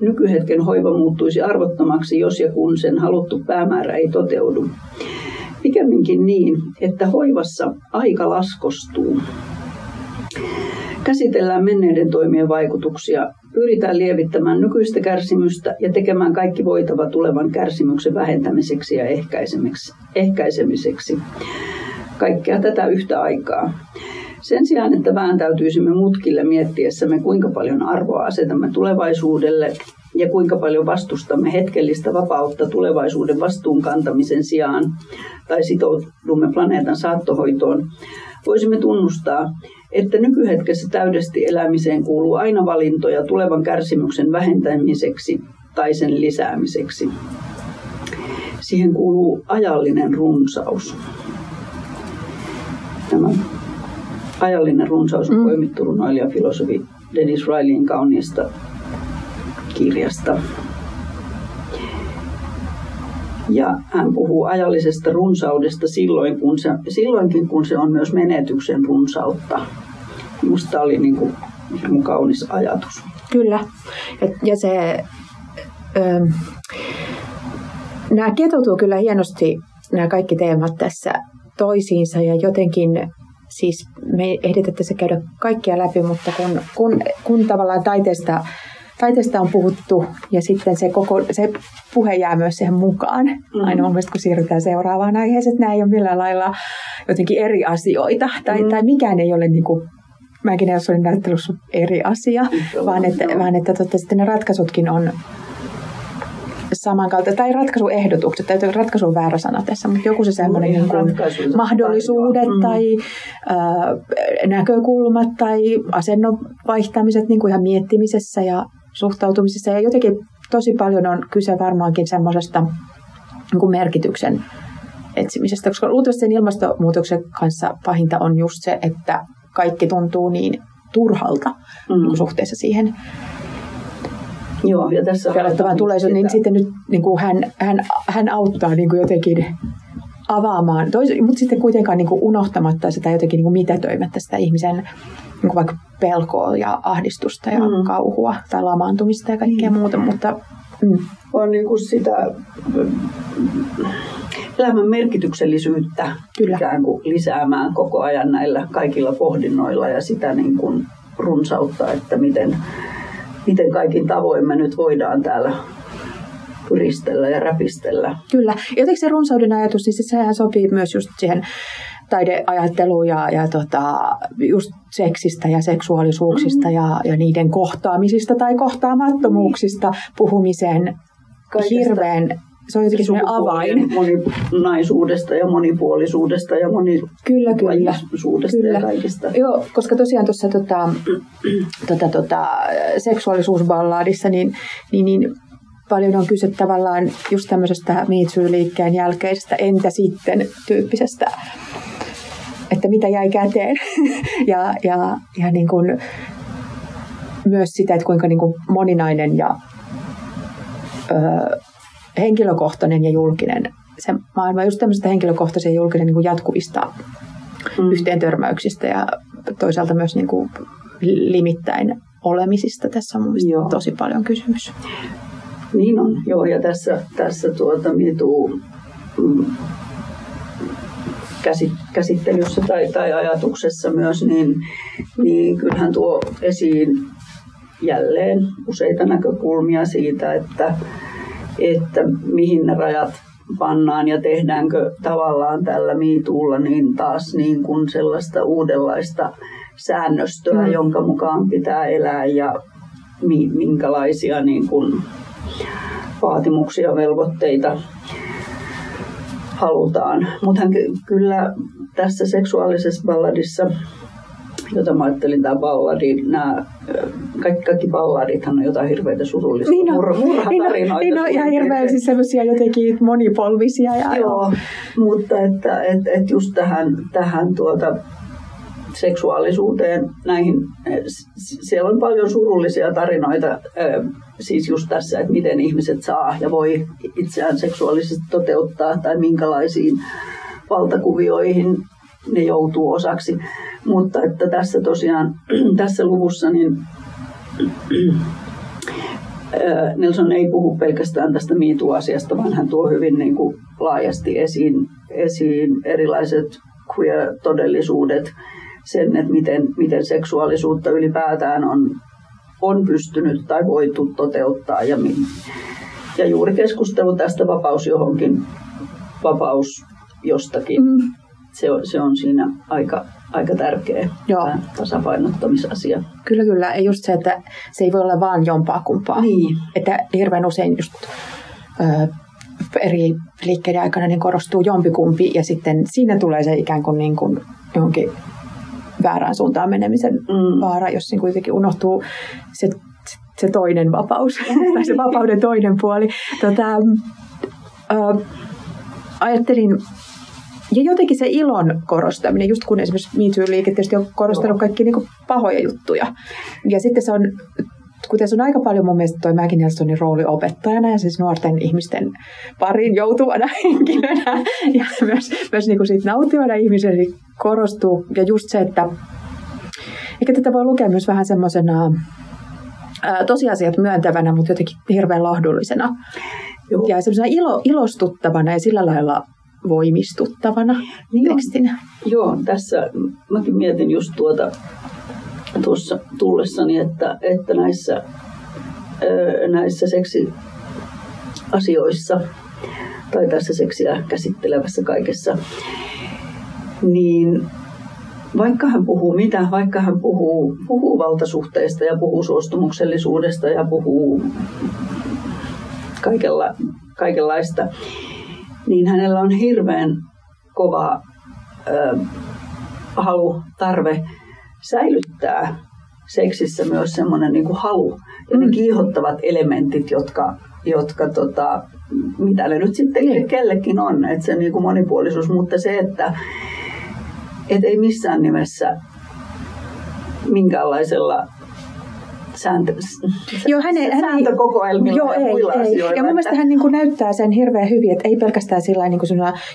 nykyhetken hoiva muuttuisi arvottomaksi, jos ja kun sen haluttu päämäärä ei toteudu. Pikemminkin niin, että hoivassa aika laskostuu. Käsitellään menneiden toimien vaikutuksia, pyritään lievittämään nykyistä kärsimystä ja tekemään kaikki voitava tulevan kärsimyksen vähentämiseksi ja ehkäisemiseksi. Kaikkea tätä yhtä aikaa. Sen sijaan, että vääntäytyisimme mutkille miettiessämme, kuinka paljon arvoa asetamme tulevaisuudelle ja kuinka paljon vastustamme hetkellistä vapautta tulevaisuuden vastuun kantamisen sijaan tai sitoudumme planeetan saattohoitoon, voisimme tunnustaa, että nykyhetkessä täydesti elämiseen kuuluu aina valintoja tulevan kärsimyksen vähentämiseksi tai sen lisäämiseksi. Siihen kuuluu ajallinen runsaus. Tämä ajallinen runsaus on mm. poimittu runoilija filosofi Dennis Rileyin kauniista kirjasta. Ja hän puhuu ajallisesta runsaudesta silloin, kun se, silloinkin, kun se on myös menetyksen runsautta. Minusta oli niin kuin, niin kaunis ajatus. Kyllä. Ja, ja se, ö, nämä ketoutuu kyllä hienosti, nämä kaikki teemat tässä toisiinsa ja jotenkin siis me ei ehditä tässä käydä kaikkia läpi, mutta kun, kun, kun tavallaan taiteesta taiteesta on puhuttu ja sitten se, koko, se puhe jää myös siihen mukaan. Mm. Aina mun mielestä, kun siirrytään seuraavaan aiheeseen, että nämä ei ole millään lailla jotenkin eri asioita tai, mm. tai mikään ei ole niin kuin mäkin en ole näyttelyssä eri asia, mm. vaan että, vaan että totta, sitten ne ratkaisutkin on samankaltaisia, tai ratkaisuehdotukset, tai ratkaisu on väärä sana tässä, mutta joku se semmoinen niin kuin mahdollisuudet mm. tai äh, näkökulmat tai asennon vaihtamiset niin kuin ihan miettimisessä ja suhtautumisessa. Ja jotenkin tosi paljon on kyse varmaankin semmoisesta niin merkityksen etsimisestä, koska luultavasti sen ilmastonmuutoksen kanssa pahinta on just se, että kaikki tuntuu niin turhalta mm. niin suhteessa siihen Joo, ja tässä pelottavan tulevaisuuden, niin sitten nyt niin kuin hän, hän, hän auttaa niin kuin jotenkin avaamaan, tois, mutta sitten kuitenkaan niin kuin unohtamatta sitä jotenkin niin kuin mitätöimättä sitä ihmisen niin kuin vaikka pelkoa ja ahdistusta ja mm. kauhua tai lamaantumista ja kaikkea mm. muuta, mutta mm. on niin kuin sitä elämän merkityksellisyyttä Kyllä. ikään kuin lisäämään koko ajan näillä kaikilla pohdinnoilla ja sitä niin kuin runsautta, että miten, miten kaikin tavoin me nyt voidaan täällä pyristellä ja räpistellä. Kyllä. Jotenkin se runsauden ajatus, siis sehän sopii myös just siihen taideajatteluun ja, ja tota, just seksistä ja seksuaalisuuksista mm. ja, ja niiden kohtaamisista tai kohtaamattomuuksista puhumiseen Kaikesta hirveän se on jotenkin sellainen avain. Moninaisuudesta ja monipuolisuudesta ja kyllä, kyllä. kyllä. ja kaikista. Joo, koska tosiaan tuossa tota, *clears throat* tota, tota, seksuaalisuusballadissa niin, niin, niin paljon on kyse tavallaan just tämmöisestä liikkeen jälkeisestä entä sitten tyyppisestä, että mitä jäi käteen. *laughs* ja ja, ja niin kuin, myös sitä, että kuinka niin kuin moninainen ja ö, henkilökohtainen ja julkinen se maailma just tämmöistä henkilökohtaisen julkisen niin kuin jatkuvista mm. yhteen törmäyksistä ja toisaalta myös niin kuin limittäin olemisista. Tässä on mun tosi paljon kysymys. Niin on, joo, ja tässä, tässä tuota, mituu, mm, käsittelyssä tai, tai ajatuksessa myös, niin, niin kyllähän tuo esiin jälleen useita näkökulmia siitä, että, että mihin ne rajat pannaan ja tehdäänkö tavallaan tällä miituulla niin taas niin kuin sellaista uudenlaista säännöstöä, mm. jonka mukaan pitää elää ja minkälaisia niin kuin vaatimuksia, velvoitteita halutaan. Mutta kyllä tässä seksuaalisessa balladissa, jota mä ajattelin, tämä balladi, nämä, kaikki, kaikki balladithan on jotain hirveitä surullista niin on, mur, murhatarinoita. Niin on, niin on ihan hirveän siis semmoisia jotenkin monipolvisia. Ja, joo, mutta että et, et just tähän, tähän tuota, seksuaalisuuteen näihin, siellä on paljon surullisia tarinoita siis just tässä, että miten ihmiset saa ja voi itseään seksuaalisesti toteuttaa tai minkälaisiin valtakuvioihin ne joutuu osaksi. Mutta että tässä tosiaan, *clears throat* tässä luvussa niin *clears throat* Nelson ei puhu pelkästään tästä miitu-asiasta, vaan hän tuo hyvin niin kuin laajasti esiin, esiin erilaiset queer-todellisuudet, sen, että miten, miten seksuaalisuutta ylipäätään on on pystynyt tai voitu toteuttaa. Ja, ja juuri keskustelu tästä vapaus johonkin, vapaus jostakin, mm. Se, on, se on siinä aika, aika tärkeä Joo. tasapainottamisasia. Kyllä, kyllä. Ja just se, että se ei voi olla vaan jompaa kumpaa. Niin. Että hirveän usein just ö, eri liikkeiden aikana niin korostuu jompikumpi ja sitten siinä tulee se ikään kuin, niin kuin johonkin väärään suuntaan menemisen mm. vaara, jos niin kuitenkin unohtuu se, se toinen vapaus, *laughs* tai se vapauden toinen puoli. Tota, äh, ajattelin, ja jotenkin se ilon korostaminen, just kun esimerkiksi MeToo-liike tietysti on korostanut kaikki niin pahoja juttuja. Ja sitten se on kuten se on aika paljon mun mielestä toi Maggie Nelsonin rooli opettajana ja siis nuorten ihmisten parin joutuvana *laughs* henkilönä ja myös, myös niin kuin siitä nauttivana ihmisenä niin korostuu. Ja just se, että eikä tätä voi lukea myös vähän semmoisena tosiasiat myöntävänä, mutta jotenkin hirveän lahdullisena. Joo. Ja semmoisena ilo, ilostuttavana ja sillä lailla voimistuttavana niin tekstinä. Joo, tässä mäkin mietin just tuota tuossa tullessani, että, että näissä, näissä seksiasioissa tai tässä seksiä käsittelevässä kaikessa, niin vaikka hän puhuu mitä, vaikka hän puhuu, puhuu valtasuhteista ja puhuu suostumuksellisuudesta ja puhuu kaikella, kaikenlaista, niin hänellä on hirveän kova ö, halu, tarve säilyttää seksissä myös semmoinen niin halu ja ne mm. kiihottavat elementit, jotka, jotka tota, mitä ne nyt sitten niin. kellekin on, että se niin kuin monipuolisuus, mutta se, että et ei missään nimessä minkäänlaisella sääntö, joo, hän ei, hän ei, joo, ei, ei. Ja mun mielestä hän niin kuin näyttää sen hirveän hyvin, että ei pelkästään sillä niin kuin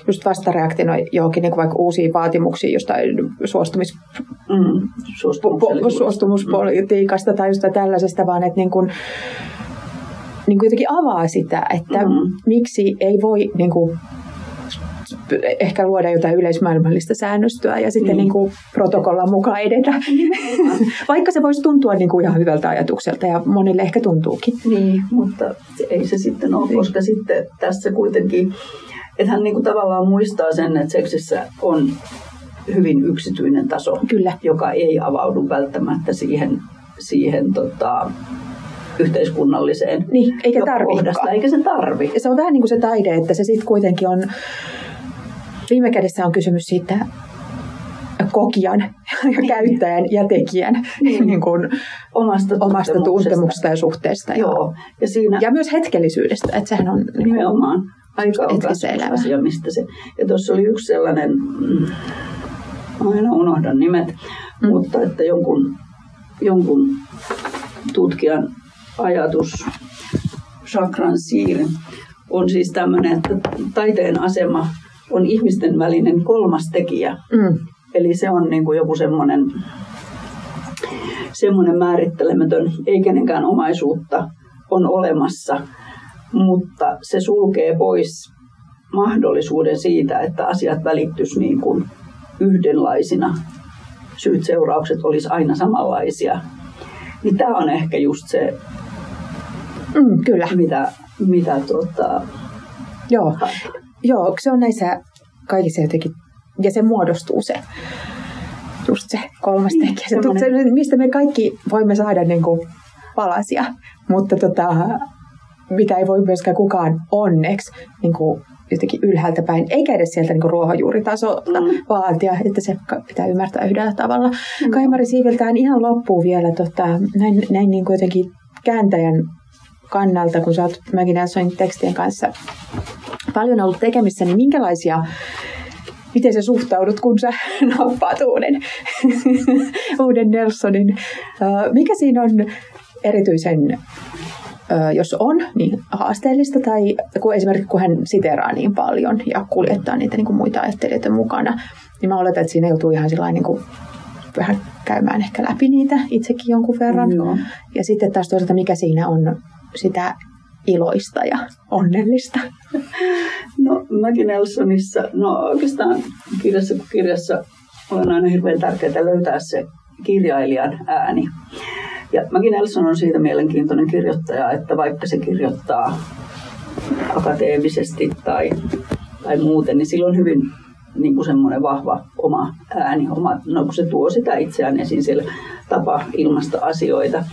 just vastareaktiona johonkin niin kuin vaikka uusiin vaatimuksiin jostain suostumis, mm, suostumuspolitiikasta tai jostain tällaisesta, vaan että niin kuin, niin kuin jotenkin avaa sitä, että mm. miksi ei voi niin kuin, ehkä luoda jotain yleismaailmallista säännöstöä ja sitten niin. Niin kuin protokollan mukaan edetä. *laughs* Vaikka se voisi tuntua niin kuin ihan hyvältä ajatukselta ja monille ehkä tuntuukin. Niin, mutta ei se sitten ole, niin. koska sitten tässä kuitenkin, että hän niin kuin tavallaan muistaa sen, että seksissä on hyvin yksityinen taso, Kyllä. joka ei avaudu välttämättä siihen, siihen tota, yhteiskunnalliseen niin, eikä tarvitse. Eikä se tarvi. Se on vähän niin kuin se taide, että se sitten kuitenkin on Viime kädessä on kysymys siitä kokijan ja niin. käyttäjän ja tekijän niin. *laughs* niin kuin omasta, omasta tuntemuksesta ja suhteesta. Joo. Ja, siinä, ja myös hetkellisyydestä, että sehän on niin nimenomaan aika on asia, mistä se. Ja tuossa oli yksi sellainen, mm, aina unohdan nimet, mm. mutta että jonkun, jonkun tutkijan ajatus, chakran siiri, on siis tämmöinen, että taiteen asema on ihmisten välinen kolmas tekijä. Mm. Eli se on niin kuin joku semmoinen, semmoinen määrittelemätön, ei kenenkään omaisuutta on olemassa, mutta se sulkee pois mahdollisuuden siitä, että asiat välittyisi niin kuin yhdenlaisina. Syyt, seuraukset olisi aina samanlaisia. Niin tämä on ehkä just se, mm, kyllä. mitä, mitä tota, Joo. Joo, se on näissä kaikissa jotenkin, ja se muodostuu se, just se kolmas niin, tekijä. Se, se, mistä me kaikki voimme saada niin kuin palasia, mutta tota, mitä ei voi myöskään kukaan onneksi niin kuin jotenkin ylhäältä päin, eikä edes sieltä niin ruohonjuuritasolta mm. vaatia, että se pitää ymmärtää yhdellä tavalla. Mm. Kaimari siiviltään ihan loppuun vielä tota, näin, näin niin kuin jotenkin kääntäjän kannalta, kun sä oot Maggie Nelsonin tekstien kanssa paljon ollut tekemissä, niin minkälaisia miten sä suhtaudut, kun sä *laughs* nappaat uuden, *laughs* uuden Nelsonin. Mikä siinä on erityisen, jos on, niin haasteellista, tai kun esimerkiksi kun hän siteraa niin paljon ja kuljettaa niitä niin kuin muita ajattelijoita mukana, niin mä oletan, että siinä joutuu ihan niin kuin vähän käymään ehkä läpi niitä itsekin jonkun verran. Mm, ja sitten taas toisaalta, mikä siinä on sitä iloista ja onnellista? *laughs* No Maggie Nelsonissa, no oikeastaan kirjassa kuin kirjassa on aina hirveän tärkeää löytää se kirjailijan ääni. Ja Maggie Nelson on siitä mielenkiintoinen kirjoittaja, että vaikka se kirjoittaa akateemisesti tai, tai muuten, niin sillä on hyvin niin kuin semmoinen vahva oma ääni, oma, no kun se tuo sitä itseään esiin siellä tapa ilmasta asioita.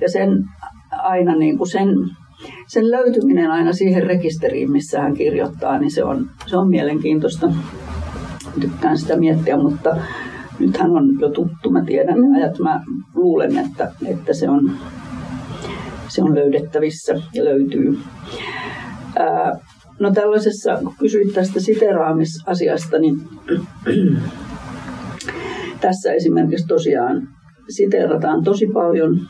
Ja sen aina niin kuin sen, sen löytyminen aina siihen rekisteriin, missä hän kirjoittaa, niin se on, se on mielenkiintoista. Tykkään sitä miettiä, mutta nyt hän on jo tuttu, mä tiedän ne ajat, mä luulen, että, että se, on, se on löydettävissä ja löytyy. Ää, no tällaisessa, kun kysyit tästä siteraamisasiasta, niin *clears throat* tässä esimerkiksi tosiaan siterataan tosi paljon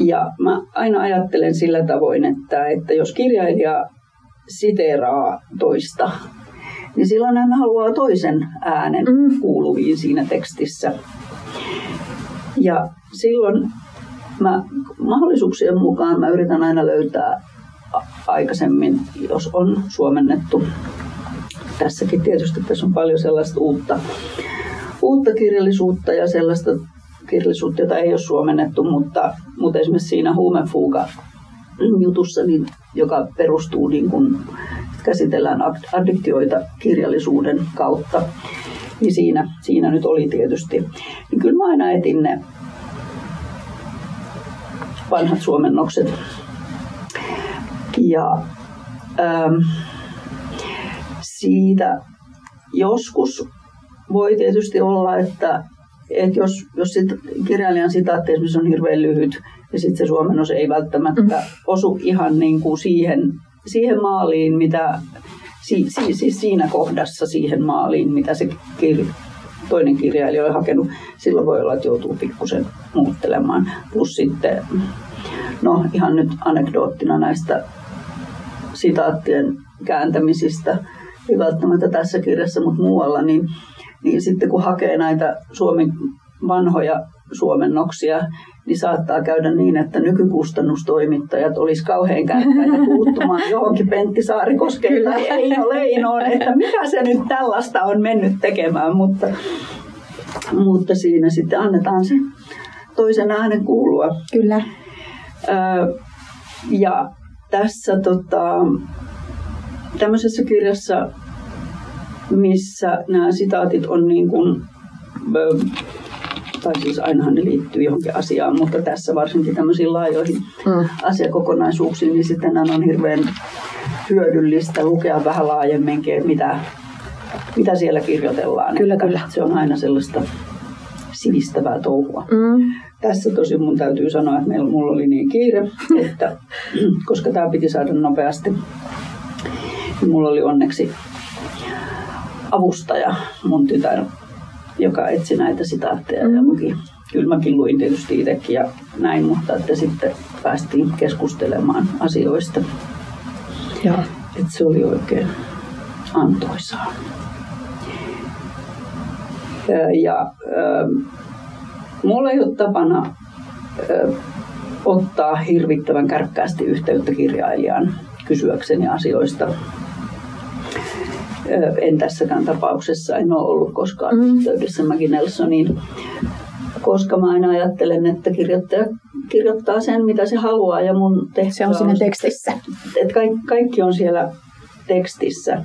ja mä aina ajattelen sillä tavoin, että, että jos kirjailija siteeraa toista, niin silloin hän haluaa toisen äänen mm. kuuluviin siinä tekstissä. Ja silloin mä mahdollisuuksien mukaan mä yritän aina löytää aikaisemmin, jos on suomennettu. Tässäkin tietysti tässä on paljon sellaista uutta, uutta kirjallisuutta ja sellaista kirjallisuutta, jota ei ole suomennettu, mutta, mutta esimerkiksi siinä huumefuuga jutussa, niin, joka perustuu niin kuin, käsitellään addiktioita kirjallisuuden kautta, niin siinä, siinä nyt oli tietysti. Niin kyllä mä aina etin ne vanhat suomennokset. Ja ähm, siitä joskus voi tietysti olla, että et jos, jos sit kirjailijan sitaatti esimerkiksi on hirveän lyhyt ja sitten se suomennos ei välttämättä mm. osu ihan niin kuin siihen, siihen maaliin, mitä si, si, siis siinä kohdassa siihen maaliin, mitä se kir, toinen kirjailija on hakenut, silloin voi olla, että joutuu pikkusen muuttelemaan. Plus sitten, no ihan nyt anekdoottina näistä sitaattien kääntämisistä, ei välttämättä tässä kirjassa, mutta muualla, niin niin sitten kun hakee näitä Suomen vanhoja suomennoksia, niin saattaa käydä niin, että nykykustannustoimittajat olisi kauhean käykkäitä puuttumaan *laughs* johonkin Pentti Saarikoskeen tai Eino Leinoon, että mikä se nyt tällaista on mennyt tekemään, mutta, mutta siinä sitten annetaan se toisen äänen kuulua. Kyllä. ja tässä tota, tämmöisessä kirjassa missä nämä sitaatit on niin kuin, tai siis ainahan ne liittyy johonkin asiaan, mutta tässä varsinkin tämmöisiin laajoihin mm. asiakokonaisuuksiin, niin sitten on hirveän hyödyllistä lukea vähän laajemminkin, mitä, mitä siellä kirjoitellaan. Kyllä, kyllä. Se on aina sellaista sivistävää touhua. Mm. Tässä tosi mun täytyy sanoa, että meillä, mulla oli niin kiire, että *clears throat* koska tämä piti saada nopeasti, niin mulla oli onneksi avustaja, mun tytär, joka etsi näitä sitaatteja mm. ja luki, kyllä mäkin luin tietysti itsekin ja näin, mutta että sitten päästiin keskustelemaan asioista. Joo. Että se oli oikein antoisaa. Ja äh, mulla ei ole tapana äh, ottaa hirvittävän kärkkäästi yhteyttä kirjailijaan kysyäkseni asioista. En tässäkään tapauksessa, en ole ollut koskaan mm. yhteydessä Maggie Nelsoniin, koska mä aina ajattelen, että kirjoittaja kirjoittaa sen, mitä se haluaa ja mun tehtävä Se on siinä on, tekstissä. Että kaikki, kaikki on siellä tekstissä.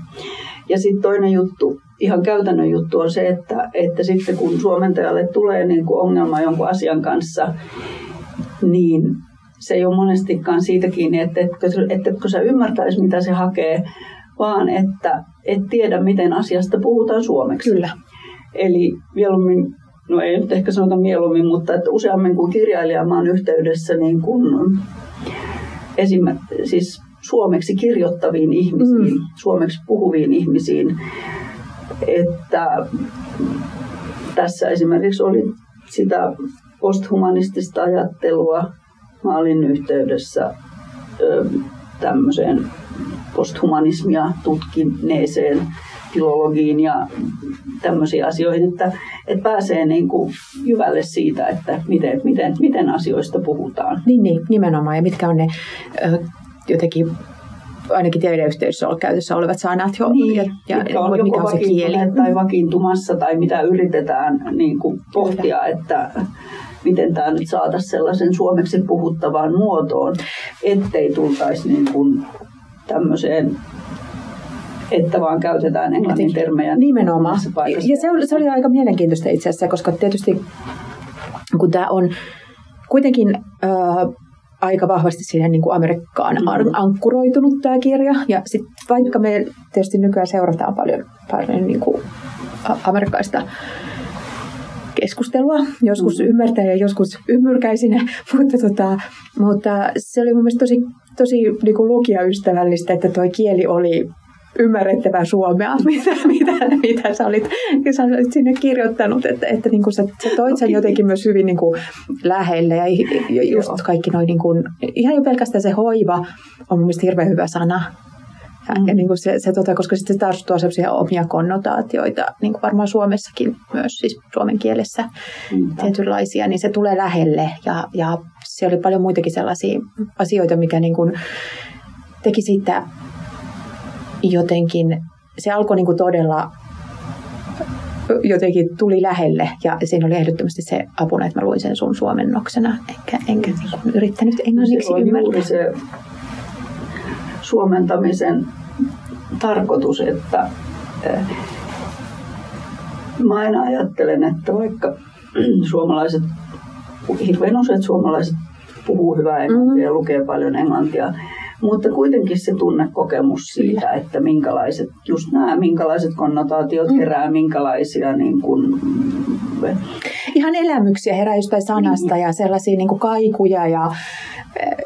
Ja sitten toinen juttu, ihan käytännön juttu on se, että, että sitten kun suomentajalle tulee niin kuin ongelma jonkun asian kanssa, niin se ei ole monestikaan siitä kiinni, että etkö, että etkö sä ymmärtäisi, mitä se hakee, vaan että et tiedä, miten asiasta puhutaan suomeksi. Kyllä. Eli mieluummin, no ei nyt ehkä sanota mieluummin, mutta että useammin kuin kirjailija mä oon yhteydessä niin kuin, esim, siis suomeksi kirjoittaviin ihmisiin, mm. suomeksi puhuviin ihmisiin. Että tässä esimerkiksi oli sitä posthumanistista ajattelua. Mä olin yhteydessä ö, tämmöiseen posthumanismia tutkineeseen filologiin ja tämmöisiin asioihin, että, että pääsee niin kuin jyvälle siitä, että miten, miten, miten asioista puhutaan. Niin, niin, nimenomaan. Ja mitkä on ne ö, jotenkin ainakin tiedeyhteisössä käytössä olevat sanat jo, niin, ja, ja on mikä on se kieli. tai vakiintumassa tai mitä yritetään niin kuin pohtia, Kyllä. että miten tämä nyt saataisiin sellaisen suomeksi puhuttavaan muotoon, ettei tultaisi niin kuin tämmöiseen että vaan käytetään englannin termejä. Nimenomaan. Ja se oli, se oli aika mielenkiintoista itse asiassa, koska tietysti kun tämä on kuitenkin äh, aika vahvasti siihen niin kuin Amerikkaan mm. ankkuroitunut tämä kirja. Ja sit, vaikka me tietysti nykyään seurataan paljon, paljon niin kuin amerikkaista keskustelua, joskus mm. ymmärtää ja joskus ymmyrkäisinä, *laughs* mutta, tota, mutta se oli mun mielestä tosi, tosi niin kuin lukijaystävällistä, että tuo kieli oli ymmärrettävää suomea, *laughs* mitä, mitä, mitä sä, olit, sä olit sinne kirjoittanut, että, että niin kuin sä, sä toit sen jotenkin myös hyvin niin kuin lähelle ja, ja just Joo. kaikki noin, niin kuin, ihan jo pelkästään se hoiva on mun mielestä hirveän hyvä sana. Ja, mm. ja niin kuin se, se tota, koska sitten se taas tuo sellaisia omia konnotaatioita, niin kuin varmaan Suomessakin myös, siis suomen kielessä mm. tietynlaisia, niin se tulee lähelle. Ja, ja se oli paljon muitakin sellaisia asioita, mikä niin kuin teki siitä jotenkin, se alkoi niin kuin todella jotenkin tuli lähelle ja siinä oli ehdottomasti se apuna, että mä luin sen sun suomennoksena, enkä, enkä niin yrittänyt englanniksi ymmärtää. Se suomentamisen tarkoitus, että eh, mä aina ajattelen, että vaikka *clears throat* suomalaiset, hirveän useat suomalaiset puhuu hyvää englantia mm-hmm. ja lukee paljon englantia, mutta kuitenkin se tunnekokemus siitä, että minkälaiset, just nämä, minkälaiset konnotaatiot mm. herää, minkälaisia niin kuin, Ihan elämyksiä herää jostain sanasta mm. ja sellaisia niin kuin kaikuja ja eh,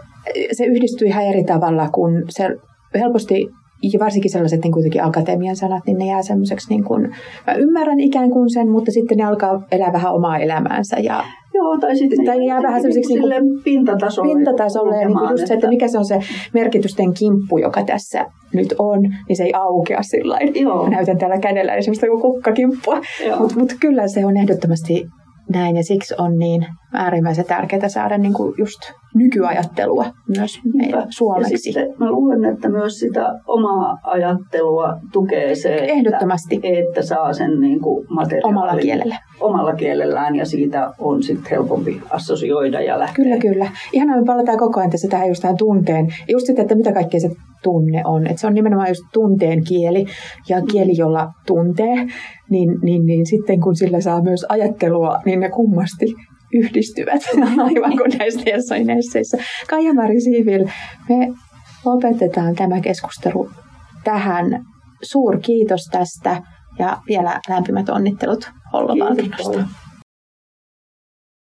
se yhdistyy ihan eri tavalla, kun se helposti ja varsinkin sellaiset niin kuitenkin akatemian sanat, niin ne jää semmoiseksi, niin kuin, mä ymmärrän ikään kuin sen, mutta sitten ne alkaa elää vähän omaa elämäänsä. Ja, Joo, tai sitten tai ne jää vähän semmoiseksi niin kuin, pintatasolle. Pintatasolle ja niin kuin just se, että mikä se on se merkitysten kimppu, joka tässä nyt on, niin se ei aukea sillä Näytän täällä kädellä esimerkiksi kuin kukkakimppua. Mutta mut kyllä se on ehdottomasti näin ja siksi on niin äärimmäisen tärkeää saada niin kuin just nykyajattelua myös meillä suomeksi. Ja mä luulen, että myös sitä omaa ajattelua tukee se, Ehdottomasti. Että, että saa sen niin kuin omalla kielellä. Omalla kielellään ja siitä on sitten helpompi assosioida ja lähteä. Kyllä, kyllä. Ihan me palataan koko ajan tässä tähän just tähän tunteen. Just sitä, että mitä kaikkea se tunne on. Että se on nimenomaan just tunteen kieli ja kieli, jolla tuntee. Niin, niin, niin sitten kun sillä saa myös ajattelua, niin ne kummasti yhdistyvät, *laughs* aivan kuin näissä jossain esseissä. Kaija-Mari Siivil, me lopetetaan tämä keskustelu tähän. Suur kiitos tästä ja vielä lämpimät onnittelut Hollo-palkinnosta.